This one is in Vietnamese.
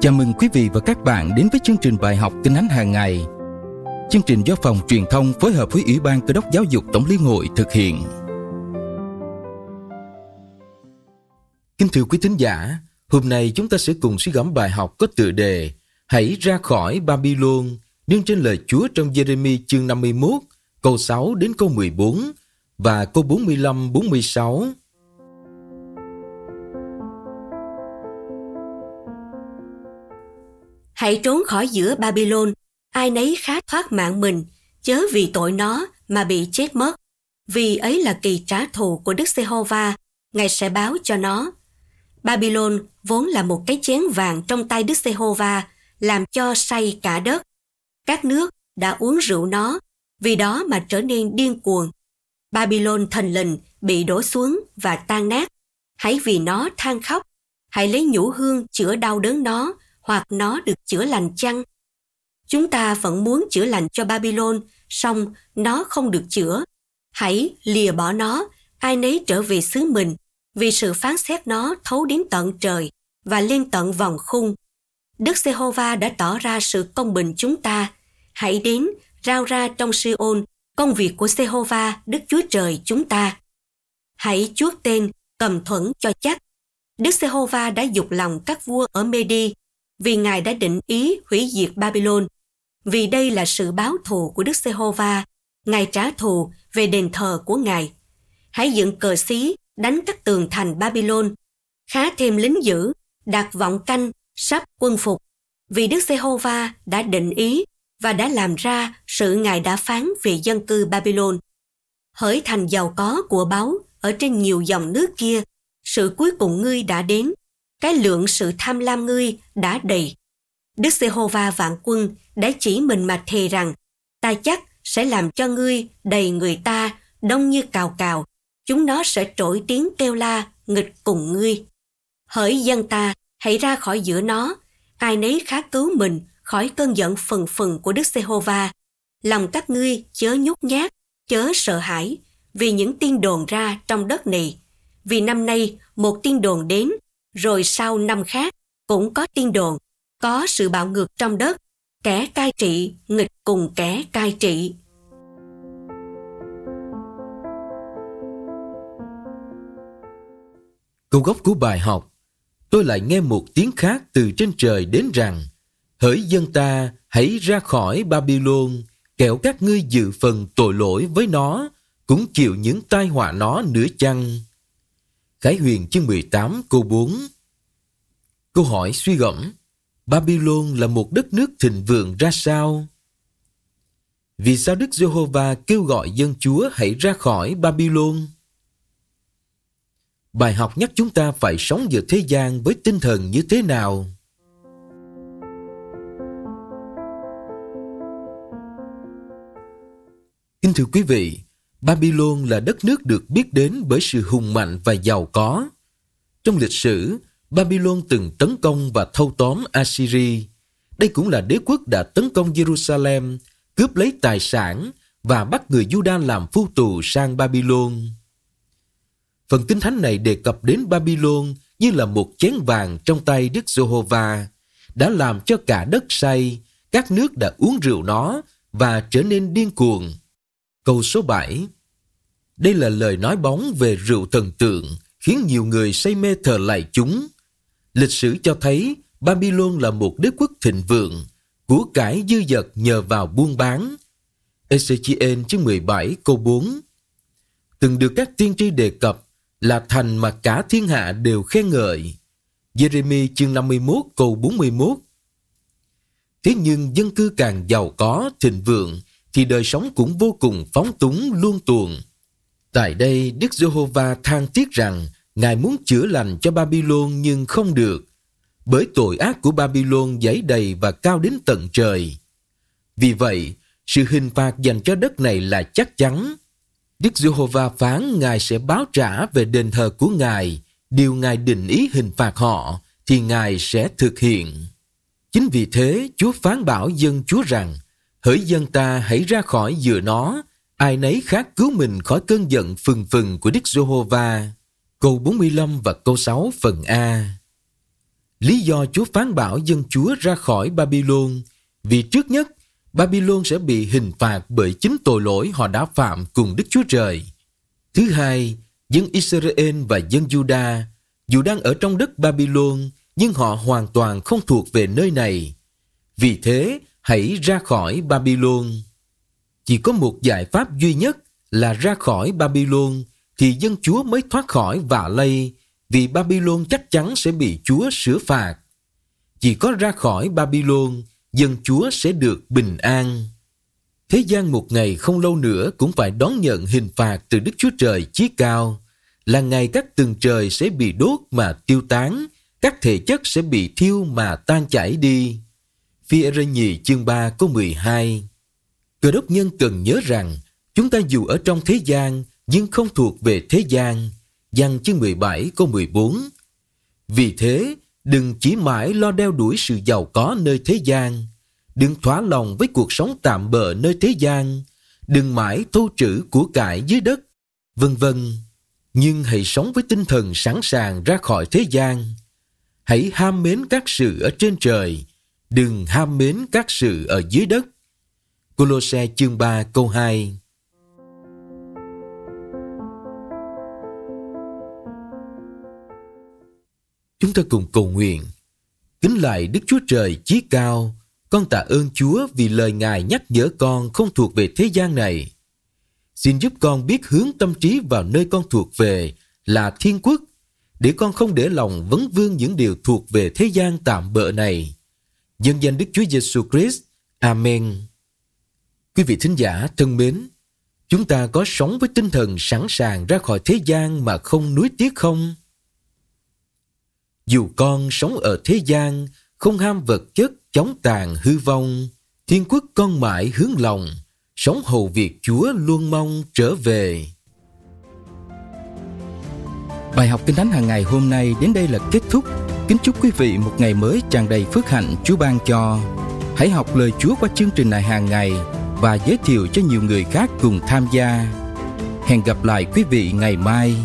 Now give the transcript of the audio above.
Chào mừng quý vị và các bạn đến với chương trình bài học Kinh Thánh hàng ngày. Chương trình do phòng truyền thông phối hợp với Ủy ban Cơ đốc Giáo dục Tổng liên hội thực hiện. Kính thưa quý thính giả, hôm nay chúng ta sẽ cùng suy gẫm bài học có tựa đề Hãy ra khỏi Babylon nương trên lời Chúa trong Jeremy chương 51, câu 6 đến câu 14 và câu 45-46. Hãy trốn khỏi giữa Babylon, ai nấy khá thoát mạng mình, chớ vì tội nó mà bị chết mất. Vì ấy là kỳ trả thù của Đức Giê-hô-va, Ngài sẽ báo cho nó. Babylon vốn là một cái chén vàng trong tay Đức Giê-hô-va, làm cho say cả đất. Các nước đã uống rượu nó, vì đó mà trở nên điên cuồng. Babylon thần lình bị đổ xuống và tan nát. Hãy vì nó than khóc, hãy lấy nhũ hương chữa đau đớn nó, hoặc nó được chữa lành chăng? Chúng ta vẫn muốn chữa lành cho Babylon, song nó không được chữa. Hãy lìa bỏ nó, ai nấy trở về xứ mình, vì sự phán xét nó thấu đến tận trời và lên tận vòng khung. Đức Giê-hô-va đã tỏ ra sự công bình chúng ta. Hãy đến, rao ra trong Siôn, công việc của Giê-hô-va, Đức Chúa Trời chúng ta. Hãy chuốt tên, cầm thuẫn cho chắc. Đức Giê-hô-va đã dục lòng các vua ở Medi vì Ngài đã định ý hủy diệt Babylon. Vì đây là sự báo thù của Đức Giê-hô-va, Ngài trả thù về đền thờ của Ngài. Hãy dựng cờ xí, đánh các tường thành Babylon, khá thêm lính giữ đặt vọng canh, sắp quân phục. Vì Đức Giê-hô-va đã định ý và đã làm ra sự Ngài đã phán về dân cư Babylon. Hỡi thành giàu có của báu ở trên nhiều dòng nước kia, sự cuối cùng ngươi đã đến cái lượng sự tham lam ngươi đã đầy. Đức Giê-hô-va vạn quân đã chỉ mình mà thề rằng ta chắc sẽ làm cho ngươi đầy người ta đông như cào cào, chúng nó sẽ trỗi tiếng kêu la nghịch cùng ngươi. Hỡi dân ta, hãy ra khỏi giữa nó, ai nấy khá cứu mình khỏi cơn giận phần phần của Đức Giê-hô-va. Lòng các ngươi chớ nhút nhát, chớ sợ hãi, vì những tin đồn ra trong đất này. Vì năm nay một tin đồn đến rồi sau năm khác cũng có tiên đồn, có sự bạo ngược trong đất, kẻ cai trị nghịch cùng kẻ cai trị. Câu gốc của bài học Tôi lại nghe một tiếng khác từ trên trời đến rằng Hỡi dân ta hãy ra khỏi Babylon Kẻo các ngươi dự phần tội lỗi với nó Cũng chịu những tai họa nó nữa chăng cái Huyền chương 18 câu 4 Câu hỏi suy gẫm Babylon là một đất nước thịnh vượng ra sao? Vì sao Đức Giê-hô-va kêu gọi dân Chúa hãy ra khỏi Babylon? Bài học nhắc chúng ta phải sống giữa thế gian với tinh thần như thế nào? Kính thưa quý vị, Babylon là đất nước được biết đến bởi sự hùng mạnh và giàu có. Trong lịch sử, Babylon từng tấn công và thâu tóm Assyria. Đây cũng là đế quốc đã tấn công Jerusalem, cướp lấy tài sản và bắt người Juda làm phu tù sang Babylon. Phần kinh thánh này đề cập đến Babylon như là một chén vàng trong tay Đức Giê-hô-va, đã làm cho cả đất say, các nước đã uống rượu nó và trở nên điên cuồng. Câu số 7 đây là lời nói bóng về rượu thần tượng, khiến nhiều người say mê thờ lạy chúng. Lịch sử cho thấy Babylon là một đế quốc thịnh vượng, của cải dư dật nhờ vào buôn bán. Ezechiel chương 17 câu 4 Từng được các tiên tri đề cập là thành mà cả thiên hạ đều khen ngợi. Jeremy chương 51 câu 41 Thế nhưng dân cư càng giàu có, thịnh vượng, thì đời sống cũng vô cùng phóng túng luôn tuồng. Tại đây, Đức Giê-hô-va than tiếc rằng Ngài muốn chữa lành cho Babylon nhưng không được, bởi tội ác của Babylon dấy đầy và cao đến tận trời. Vì vậy, sự hình phạt dành cho đất này là chắc chắn. Đức Giê-hô-va phán Ngài sẽ báo trả về đền thờ của Ngài, điều Ngài định ý hình phạt họ thì Ngài sẽ thực hiện. Chính vì thế, Chúa phán bảo dân Chúa rằng, hỡi dân ta hãy ra khỏi giữa nó, ai nấy khác cứu mình khỏi cơn giận phừng phừng của Đức Giê-hô-va câu 45 và câu 6 phần A. Lý do Chúa phán bảo dân Chúa ra khỏi Babylon vì trước nhất Babylon sẽ bị hình phạt bởi chính tội lỗi họ đã phạm cùng Đức Chúa Trời. Thứ hai, dân Israel và dân Juda dù đang ở trong đất Babylon nhưng họ hoàn toàn không thuộc về nơi này. Vì thế, hãy ra khỏi Babylon. Chỉ có một giải pháp duy nhất là ra khỏi Babylon thì dân Chúa mới thoát khỏi vạ lây vì Babylon chắc chắn sẽ bị Chúa sửa phạt. Chỉ có ra khỏi Babylon, dân Chúa sẽ được bình an. Thế gian một ngày không lâu nữa cũng phải đón nhận hình phạt từ Đức Chúa Trời chí cao, là ngày các tầng trời sẽ bị đốt mà tiêu tán, các thể chất sẽ bị thiêu mà tan chảy đi. Phi rơ nhì chương 3 câu 12 Cơ đốc nhân cần nhớ rằng chúng ta dù ở trong thế gian nhưng không thuộc về thế gian. Giăng chương 17 câu 14 Vì thế, đừng chỉ mãi lo đeo đuổi sự giàu có nơi thế gian. Đừng thỏa lòng với cuộc sống tạm bợ nơi thế gian. Đừng mãi thu trữ của cải dưới đất, vân vân. Nhưng hãy sống với tinh thần sẵn sàng ra khỏi thế gian. Hãy ham mến các sự ở trên trời, đừng ham mến các sự ở dưới đất. Colosse chương 3 câu 2 Chúng ta cùng cầu nguyện. Kính lại Đức Chúa Trời chí cao, con tạ ơn Chúa vì lời Ngài nhắc nhở con không thuộc về thế gian này. Xin giúp con biết hướng tâm trí vào nơi con thuộc về là thiên quốc, để con không để lòng vấn vương những điều thuộc về thế gian tạm bợ này. Nhân danh Đức Chúa Giêsu Christ. Amen. Quý vị thính giả thân mến, chúng ta có sống với tinh thần sẵn sàng ra khỏi thế gian mà không nuối tiếc không? Dù con sống ở thế gian, không ham vật chất, chống tàn hư vong, thiên quốc con mãi hướng lòng, sống hầu việc Chúa luôn mong trở về. Bài học Kinh Thánh hàng ngày hôm nay đến đây là kết thúc. Kính chúc quý vị một ngày mới tràn đầy phước hạnh Chúa ban cho. Hãy học lời Chúa qua chương trình này hàng ngày và giới thiệu cho nhiều người khác cùng tham gia. Hẹn gặp lại quý vị ngày mai.